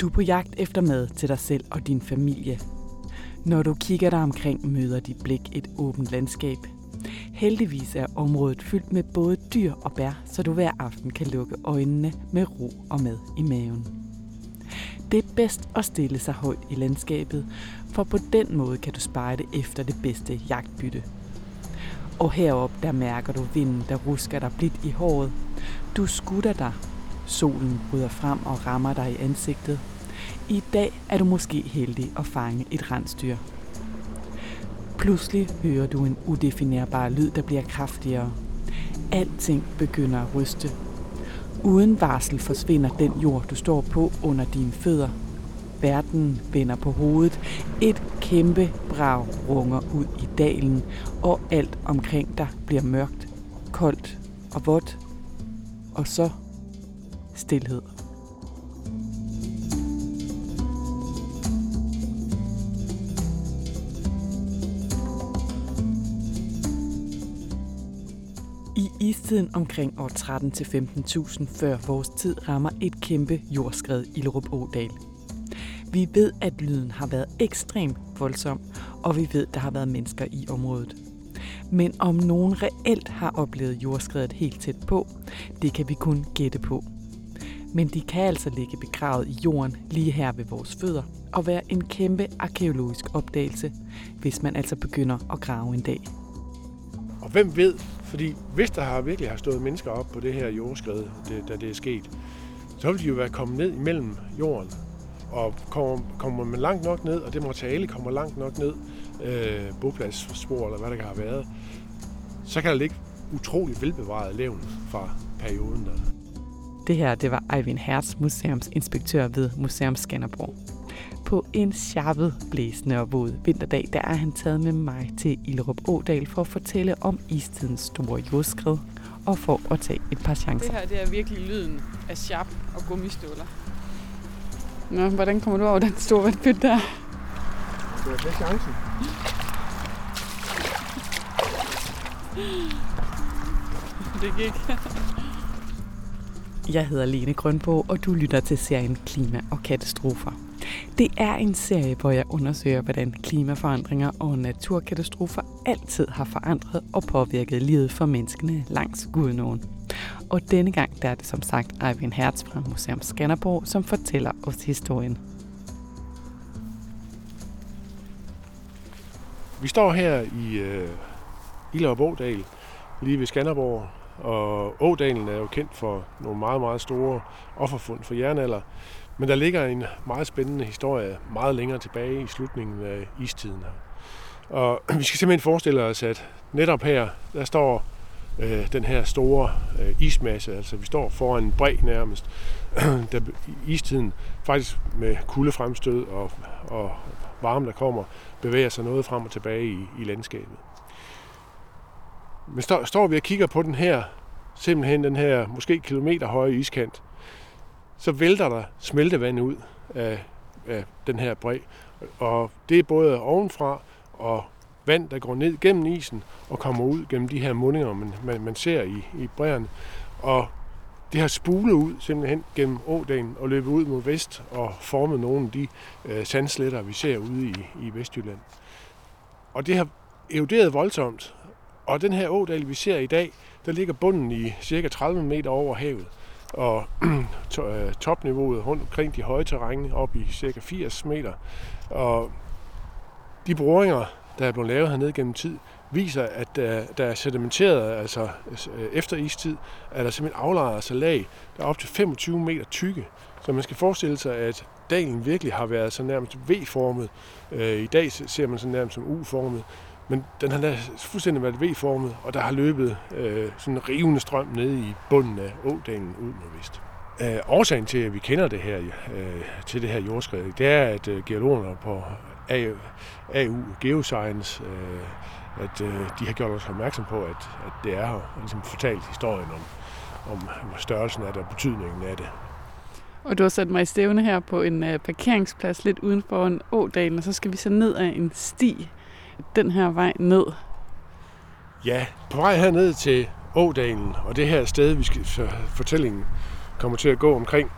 Du er på jagt efter mad til dig selv og din familie. Når du kigger dig omkring, møder dit blik et åbent landskab. Heldigvis er området fyldt med både dyr og bær, så du hver aften kan lukke øjnene med ro og mad i maven. Det er bedst at stille sig højt i landskabet, for på den måde kan du spejde efter det bedste jagtbytte. Og herop der mærker du vinden, der rusker dig blidt i håret. Du skutter dig. Solen bryder frem og rammer dig i ansigtet. I dag er du måske heldig at fange et rensdyr. Pludselig hører du en udefinerbar lyd, der bliver kraftigere. Alting begynder at ryste. Uden varsel forsvinder den jord, du står på under dine fødder. Verden vender på hovedet. Et kæmpe brag runger ud i dalen, og alt omkring dig bliver mørkt, koldt og vådt. Og så stilhed. I istiden omkring år 13 til 15.000 før vores tid rammer et kæmpe jordskred i Lerup Ådal. Vi ved, at lyden har været ekstremt voldsom, og vi ved, der har været mennesker i området. Men om nogen reelt har oplevet jordskredet helt tæt på, det kan vi kun gætte på. Men de kan altså ligge begravet i jorden lige her ved vores fødder og være en kæmpe arkeologisk opdagelse, hvis man altså begynder at grave en dag. Og hvem ved, fordi hvis der har virkelig har stået mennesker op på det her jordskred, det, da det er sket, så vil de jo være kommet ned imellem jorden. Og kommer, kommer man langt nok ned, og det materiale kommer langt nok ned, øh, bopladsspor eller hvad der kan have været, så kan der ligge utrolig velbevaret levn fra perioden der. Det her, det var Eivind Hertz, museumsinspektør ved Museum Skanderborg. På en sharpet, blæsende og våd vinterdag, der er han taget med mig til Ilrup Ådal for at fortælle om istidens store jordskred og for at tage et par chancer. Det her det er virkelig lyden af sharp og gummistøvler. Nå, hvordan kommer du over den store vandpyt der? Det var det chancen. Det gik. Jeg hedder Lene Grønbo, og du lytter til serien Klima og Katastrofer. Det er en serie, hvor jeg undersøger, hvordan klimaforandringer og naturkatastrofer altid har forandret og påvirket livet for menneskene langs Gudnåen. Og denne gang der er det som sagt Eivind Hertz fra Museum Skanderborg, som fortæller os historien. Vi står her i øh, Illerup Bådal, lige ved Skanderborg, og Ådalen er jo kendt for nogle meget, meget store offerfund for jernalder. Men der ligger en meget spændende historie meget længere tilbage i slutningen af istiden her. Og vi skal simpelthen forestille os, at netop her, der står øh, den her store øh, ismasse, altså vi står foran en bred nærmest, der istiden faktisk med kuldefremstød og, og varme, der kommer, bevæger sig noget frem og tilbage i, i landskabet. Men står, står vi og kigger på den her, simpelthen den her måske kilometer høje iskant, så vælter der smeltevand ud af, af den her bræ. Og det er både ovenfra og vand, der går ned gennem isen og kommer ud gennem de her mundinger, man, man, man ser i, i bræerne. Og det har spulet ud simpelthen gennem ådalen og løbet ud mod vest og formet nogle af de øh, sandsletter, vi ser ude i, i Vestjylland. Og det har eroderet voldsomt. Og den her ådal, vi ser i dag, der ligger bunden i cirka 30 meter over havet. Og øh, topniveauet rundt omkring de høje terræne op i cirka 80 meter. Og de boringer, der er blevet lavet hernede gennem tid, viser, at der, der er sedimenteret, altså øh, efter istid, er der simpelthen aflejret sig lag, der er op til 25 meter tykke. Så man skal forestille sig, at dalen virkelig har været så nærmest V-formet. Øh, I dag ser man så nærmest som U-formet. Men den har fuldstændig været V-formet, og der har løbet øh, sådan en rivende strøm ned i bunden af ådalen ud mod vest. Øh, årsagen til, at vi kender det her, øh, til det her jordskred, det er, at øh, geologerne på AU, AU Geoscience, øh, at øh, de har gjort os opmærksom på, at, at det er her, og ligesom fortalt historien om, om størrelsen af det og betydningen af det. Og du har sat mig i stævne her på en øh, parkeringsplads lidt uden for en ådalen, og så skal vi så ned ad en sti den her vej ned. Ja, på vej herned til Ådalen, og det her sted, vi skal, så fortællingen kommer til at gå omkring,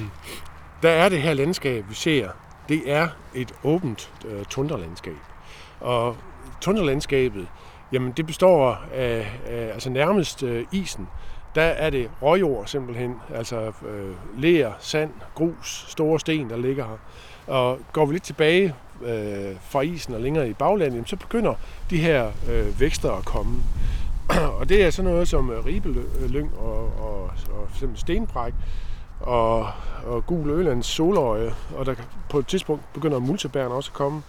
der er det her landskab, vi ser, det er et åbent øh, tunderlandskab. Og tunderlandskabet, jamen det består af, af altså nærmest øh, isen, der er det råjord simpelthen, altså øh, ler, sand, grus, store sten, der ligger her. Og går vi lidt tilbage øh, fra isen og længere i baglandet, så begynder de her øh, vækster at komme. og det er sådan noget som øh, ribelyng og, og, og for stenbræk og, og gul ølands soløje, og der på et tidspunkt begynder multebærne også at komme.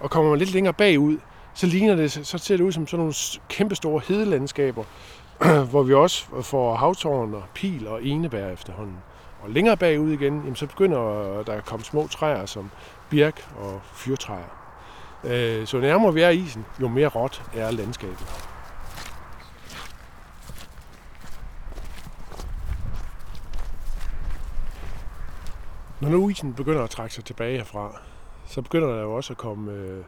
Og kommer man lidt længere bagud, så ligner det, så ser det ud som sådan nogle kæmpestore hedelandskaber, hvor vi også får havtårn og pil og enebær efterhånden. Og længere bagud igen, jamen, så begynder øh, der at komme små træer som birk og fyrtræer. Øh, så nærmere vi er isen, jo mere råt er landskabet. Når nu isen begynder at trække sig tilbage herfra, så begynder der jo også at komme øh,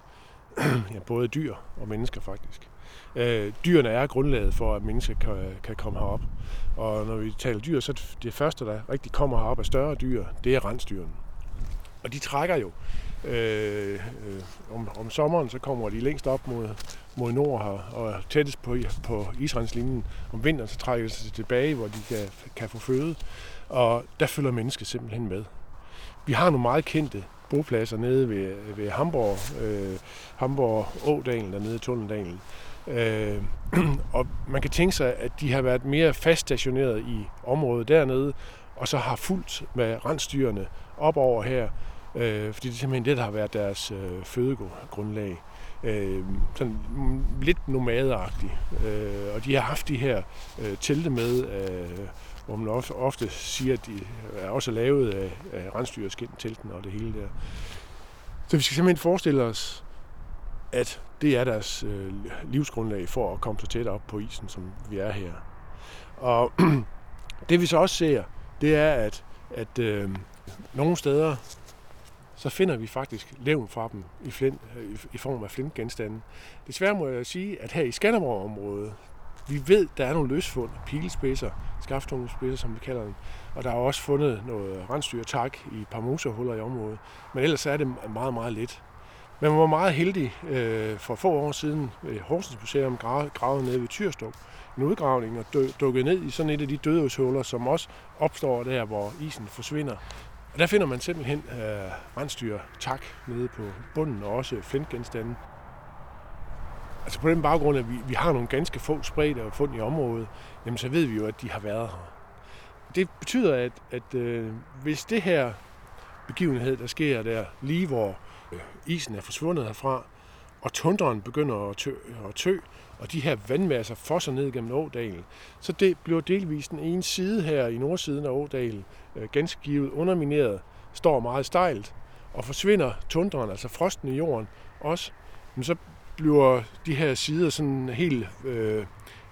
ja, både dyr og mennesker faktisk. Øh, dyrene er grundlaget for, at mennesker kan, kan komme herop. Og når vi taler dyr, så det første, der rigtig kommer herop af større dyr, det er rensdyrene. Og de trækker jo. Øh, øh, om, om sommeren, så kommer de længst op mod, mod nord her, og tættest på, på Israelslinjen. Om vinteren, så trækker de sig tilbage, hvor de kan, kan få føde. Og der følger mennesket simpelthen med. Vi har nogle meget kendte bopladser nede ved, ved Hamburg, øh, Hamburg Ådalen, dernede i Tunneldalen. Øh, og man kan tænke sig, at de har været mere faststationeret i området dernede, og så har fulgt med rensdyrene op over her, øh, fordi det er simpelthen det, der har været deres øh, fødegrundlag. Øh, sådan lidt nomadeagtigt. Øh, og de har haft de her øh, telte med, øh, hvor man ofte, ofte siger, at de er også lavet af, af rensdyrskin, telten og det hele der. Så vi skal simpelthen forestille os, at det er deres øh, livsgrundlag for at komme så tæt op på isen, som vi er her. Og det vi så også ser, det er, at, at øh, nogle steder, så finder vi faktisk levn fra dem i, flint, øh, i form af flintgenstande. Desværre må jeg sige, at her i Skanderborg-området, vi ved, der er nogle løsfund, pilespidser, skaftungespidser, som vi kalder dem, og der er også fundet noget rensdyrtak i et par i området. Men ellers er det meget, meget lidt. Men Man var meget heldig øh, for få år siden ved Horsens Museum gravet nede ved Tyrstrup En udgravning og dukket ned i sådan et af de dødehushuller, som også opstår der, hvor isen forsvinder. Og der finder man simpelthen øh, rensdyr tak nede på bunden og også flintgenstande. Altså på den baggrund, at vi, vi har nogle ganske få spredte og fund i området, jamen så ved vi jo, at de har været her. Det betyder, at, at øh, hvis det her begivenhed, der sker der lige hvor Øh, isen er forsvundet herfra, og tundren begynder at tø, at tø og de her vandmasser fosser ned gennem ådalen, så det bliver delvist den ene side her i nordsiden af ådalen, øh, ganske givet undermineret, står meget stejlt, og forsvinder tundren, altså frosten i jorden, også, men så bliver de her sider sådan helt, øh,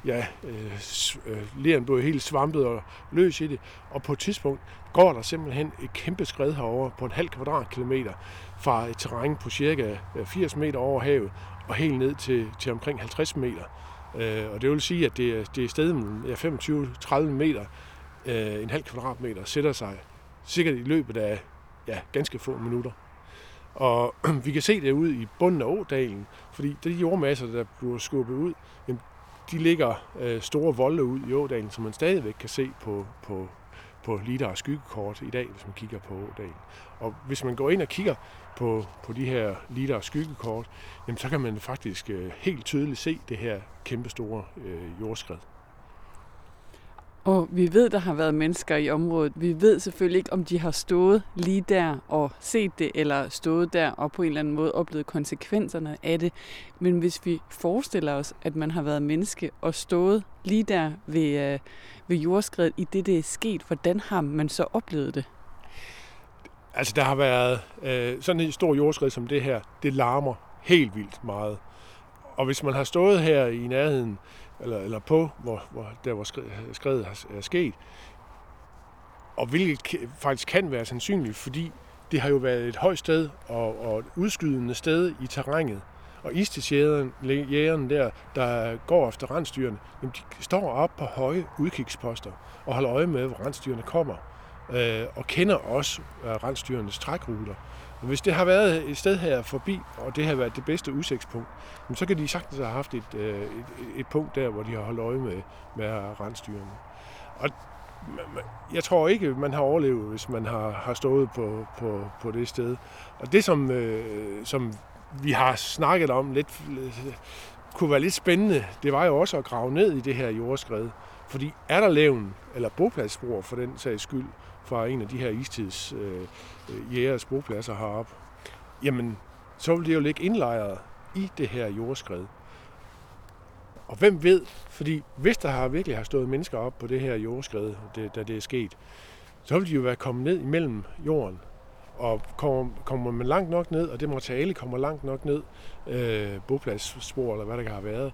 ja, øh, øh leren blev helt svampet og løs i det, og på et tidspunkt går der simpelthen et kæmpe skred herover på en halv kvadratkilometer fra et terræn på cirka øh, 80 meter over havet og helt ned til, til omkring 50 meter. Øh, og det vil sige, at det det er stedet ja, 25-30 meter, øh, en halv kvadratmeter, sætter sig sikkert i løbet af ja, ganske få minutter. Og vi kan se det ud i bunden af ådalen, fordi de jordmasser, der bliver skubbet ud, jamen, de ligger øh, store volde ud i ådalen, som man stadigvæk kan se på, på, på lidar skyggekort i dag, hvis man kigger på ådalen. Og hvis man går ind og kigger på, på de her lidar skyggekort, jamen, så kan man faktisk øh, helt tydeligt se det her kæmpestore øh, jordskred. Og vi ved, der har været mennesker i området. Vi ved selvfølgelig ikke, om de har stået lige der og set det, eller stået der og på en eller anden måde oplevet konsekvenserne af det. Men hvis vi forestiller os, at man har været menneske og stået lige der ved, øh, ved jordskredet i det, det er sket, hvordan har man så oplevet det? Altså, der har været øh, sådan en stor jordskred som det her. Det larmer helt vildt meget. Og hvis man har stået her i nærheden eller, eller på, hvor, hvor, der hvor skredet er sket. Og hvilket faktisk kan være sandsynligt, fordi det har jo været et højt sted og, og et udskydende sted i terrænet. Og istilsjægerne der, der går efter rensdyrene, jamen de står op på høje udkigsposter og holder øje med, hvor rensdyrene kommer. øh, og kender også øh, rensdyrenes trækruter. Hvis det har været et sted her forbi, og det har været det bedste udsigtspunkt, så kan de sagtens have haft et, øh, et, et punkt der, hvor de har holdt øje med, med rensdyrene. Og jeg tror ikke, man har overlevet, hvis man har, har stået på, på, på det sted. Og det, som, øh, som vi har snakket om lidt, kunne være lidt spændende, det var jo også at grave ned i det her jordskred. Fordi er der levn, eller bopladsspor for den sags skyld, fra en af de her istids øh, øh jægers bopladser heroppe, jamen, så vil det jo ligge indlejret i det her jordskred. Og hvem ved, fordi hvis der har virkelig har stået mennesker op på det her jordskred, det, da det er sket, så vil de jo være kommet ned imellem jorden. Og kommer, kommer man langt nok ned, og det materiale kommer langt nok ned, øh, bopladsspor eller hvad der kan have været,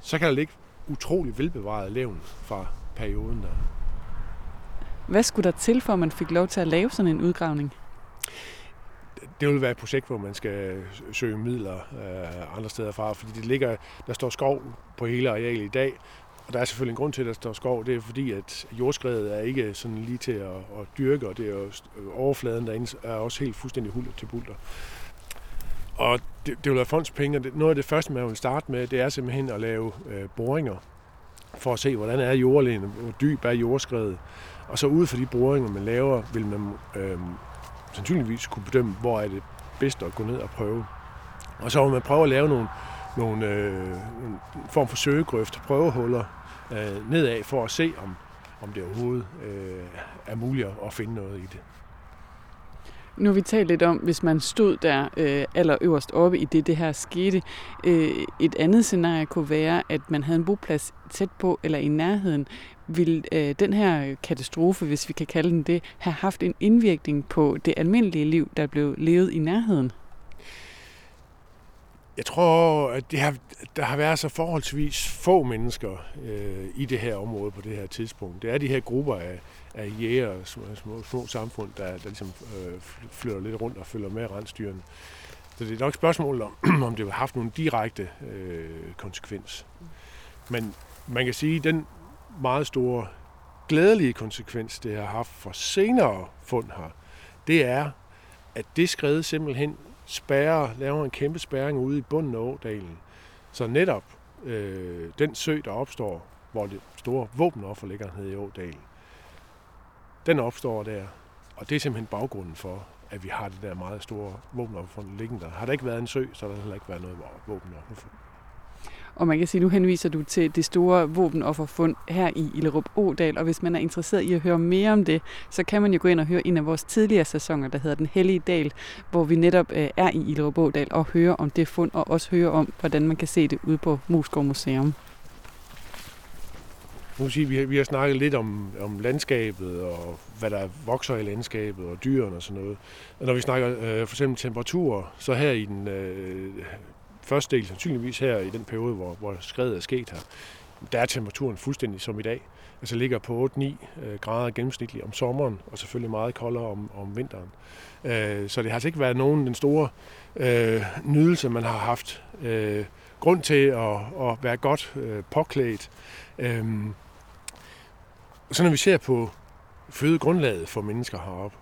så kan der ligge utrolig velbevaret levn fra perioden der. Hvad skulle der til, for at man fik lov til at lave sådan en udgravning? det vil være et projekt, hvor man skal søge midler øh, andre steder fra, fordi det ligger, der står skov på hele arealet i dag, og der er selvfølgelig en grund til, at der står skov. Det er fordi, at jordskredet er ikke sådan lige til at, at dyrke, og det er jo, overfladen derinde er også helt fuldstændig hul til bulter. Og det, det vil være fondspenge, noget af det første, man vil starte med, det er simpelthen at lave øh, boringer, for at se, hvordan er jordlægen, hvor dyb er jordskredet. Og så ud fra de boringer, man laver, vil man øh, sandsynligvis kunne bedømme, hvor er det bedst at gå ned og prøve. Og så vil man prøve at lave nogle, nogle øh, en form for søgegrøft, prøvehuller øh, nedad, for at se, om, om det overhovedet øh, er muligt at finde noget i det. Nu har vi talt lidt om, hvis man stod der øh, allerøverst oppe i det, det her skete. Øh, et andet scenarie kunne være, at man havde en boplads tæt på eller i nærheden. Vil øh, den her katastrofe, hvis vi kan kalde den det, have haft en indvirkning på det almindelige liv, der blev levet i nærheden? Jeg tror, at det har, der har været så forholdsvis få mennesker øh, i det her område på det her tidspunkt. Det er de her grupper af, af jæger, små, små, små samfund, der, der ligesom øh, flytter lidt rundt og følger med rensdyrene. Så det er nok spørgsmålet spørgsmål om, om det har haft nogle direkte øh, konsekvens. Men man kan sige, at den meget store glædelige konsekvens, det har haft for senere fund her, det er, at det skred simpelthen spærrer, laver en kæmpe spærring ude i bunden af ådalen. Så netop øh, den sø, der opstår, hvor det store våbenoffer ligger nede i ådalen, den opstår der. Og det er simpelthen baggrunden for, at vi har det der meget store våbenoffer liggende der. Har der ikke været en sø, så har der heller ikke været noget våbenoffer. Og man kan sige, nu henviser du til det store våbenofferfund her i Illerup Ådal, og hvis man er interesseret i at høre mere om det, så kan man jo gå ind og høre en af vores tidligere sæsoner, der hedder Den Hellige Dal, hvor vi netop øh, er i Illerup Ådal og høre om det fund, og også høre om, hvordan man kan se det ude på Moskov Museum. Nu sige, vi, har, vi har snakket lidt om, om landskabet og hvad der vokser i landskabet og dyrene og sådan noget. Og når vi snakker øh, for eksempel temperatur, så her i den øh, første del, sandsynligvis her i den periode, hvor, hvor skredet er sket her, der er temperaturen fuldstændig som i dag. Altså ligger på 8-9 øh, grader gennemsnitligt om sommeren, og selvfølgelig meget koldere om, om vinteren. Øh, så det har altså ikke været nogen den store øh, nydelse, man har haft. Øh, grund til at, at være godt øh, påklædt. Øh, så når vi ser på fødegrundlaget for mennesker heroppe,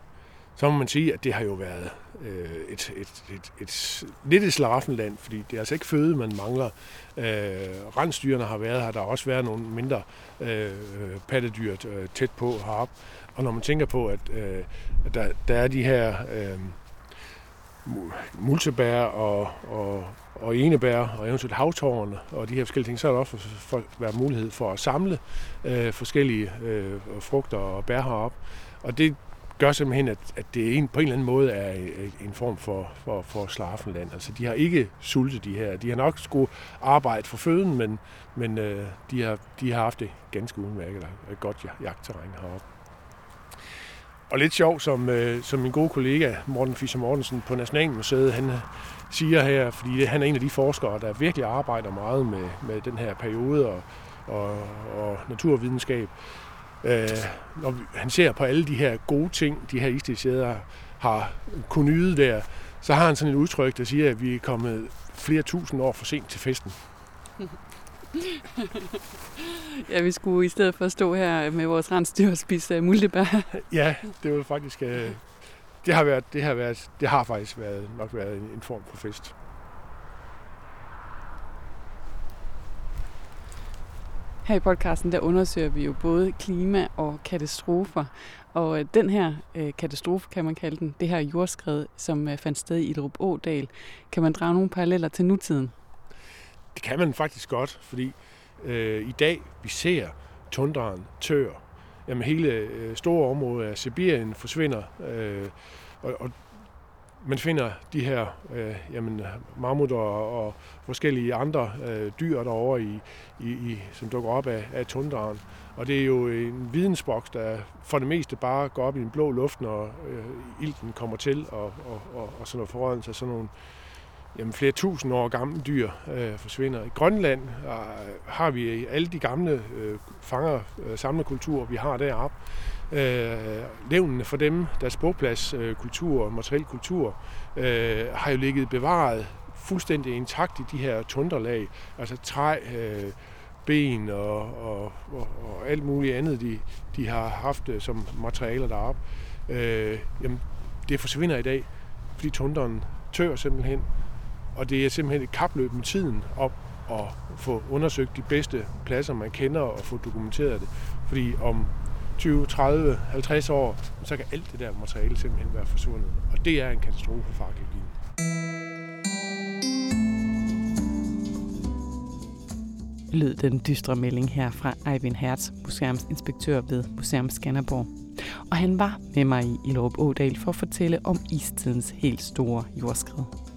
så må man sige, at det har jo været øh, et, et, et, et, lidt et slaraffenland, fordi det er altså ikke føde, man mangler. Øh, rensdyrene har været her, der har også været nogle mindre øh, pattedyr øh, tæt på heroppe. Og når man tænker på, at, øh, at der, der er de her øh, multebær og, og, og enebær og eventuelt havtårne og de her forskellige ting, så er der også for, være mulighed for at samle øh, forskellige øh, frugter og bær herop. Og det gør simpelthen, at, at det en, på en eller anden måde er øh, en form for, for, for slaraffenland. Altså, de har ikke sultet de her. De har nok skulle arbejde for føden, men, men øh, de, har, de har haft det ganske udmærket og et godt jagtterræn heroppe. Og lidt sjovt, som, øh, som min gode kollega Morten Fischer Mortensen på Nationalmuseet, han øh, siger her, fordi han er en af de forskere, der virkelig arbejder meget med, med den her periode og, og, og naturvidenskab. Øh, når han ser på alle de her gode ting, de her istilsæder har kunnet nyde der, så har han sådan et udtryk, der siger, at vi er kommet flere tusind år for sent til festen. Ja, vi skulle i stedet for stå her med vores rensdyr og spise uh, multebær. ja, det var faktisk... Uh, det har, været, det, har været, det har faktisk været, nok været en, en form for fest. Her i podcasten der undersøger vi jo både klima og katastrofer. Og øh, den her øh, katastrofe, kan man kalde den, det her jordskred, som øh, fandt sted i Ilrup Ådal, kan man drage nogle paralleller til nutiden? Det kan man faktisk godt, fordi øh, i dag vi ser tundraen tør. Jamen hele øh, store områder af Sibirien forsvinder, øh, og, og man finder de her øh, jamen, mammutter og forskellige andre øh, dyr derovre, i, i, i, som dukker op af, af tundraen. Og det er jo en vidensboks, der for det meste bare går op i en blå luft, når øh, ilten kommer til, og, og, og, og sådan noget forrådelse sådan nogle jamen, flere tusind år gamle dyr øh, forsvinder. I Grønland øh, har vi alle de gamle øh, fanger øh, samlerkulturer, vi har deroppe. Øh, levnene for dem, deres bogpladskultur øh, og materiel kultur, øh, har jo ligget bevaret fuldstændig intakt i de her tunderlag, altså træ, øh, ben og, og, og, og alt muligt andet, de, de har haft øh, som materialer deroppe. Øh, jamen, det forsvinder i dag, fordi tunderen tør simpelthen, og det er simpelthen et kapløb med tiden op at få undersøgt de bedste pladser, man kender, og få dokumenteret det. Fordi om 20, 30, 50 år, så kan alt det der materiale simpelthen være forsvundet. Og det er en katastrofe for arkeologien. lød den dystre melding her fra Eivind Hertz, museumsinspektør ved Museum Skanderborg. Og han var med mig i Ilrup Ådal for at fortælle om istidens helt store jordskred.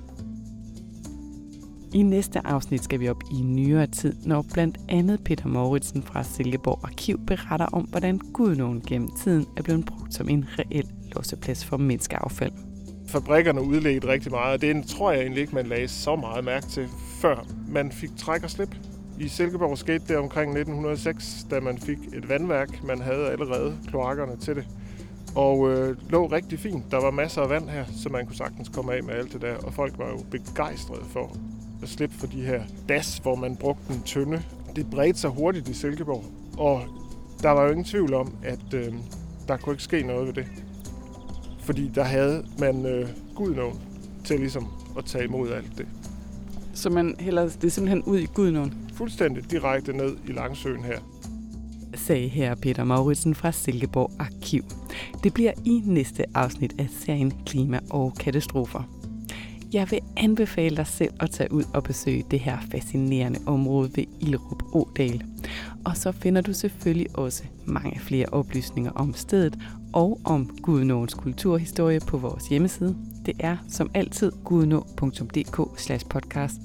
I næste afsnit skal vi op i nyere tid, når blandt andet Peter Mauritsen fra Silkeborg Arkiv beretter om, hvordan Gudnåen gennem tiden er blevet brugt som en reel losseplads for menneskeaffald. Fabrikkerne udledte rigtig meget, og det tror jeg egentlig ikke, man lagde så meget mærke til, før man fik træk og slip. I Silkeborg skete det omkring 1906, da man fik et vandværk. Man havde allerede kloakkerne til det. Og øh, lå rigtig fint. Der var masser af vand her, så man kunne sagtens komme af med alt det der. Og folk var jo begejstrede for at slippe for de her das, hvor man brugte en tynde. Det bredte sig hurtigt i Silkeborg, og der var jo ingen tvivl om, at øh, der kunne ikke ske noget ved det. Fordi der havde man øh, Gudnåen til ligesom at tage imod alt det. Så man hælder det simpelthen ud i Gudnåen? Fuldstændig direkte ned i Langsøen her sagde her Peter Mauritsen fra Silkeborg Arkiv. Det bliver i næste afsnit af serien Klima og Katastrofer. Jeg vil anbefale dig selv at tage ud og besøge det her fascinerende område ved Ilrup Odal. Og så finder du selvfølgelig også mange flere oplysninger om stedet og om Gudnåens kulturhistorie på vores hjemmeside. Det er som altid gudnå.dk podcast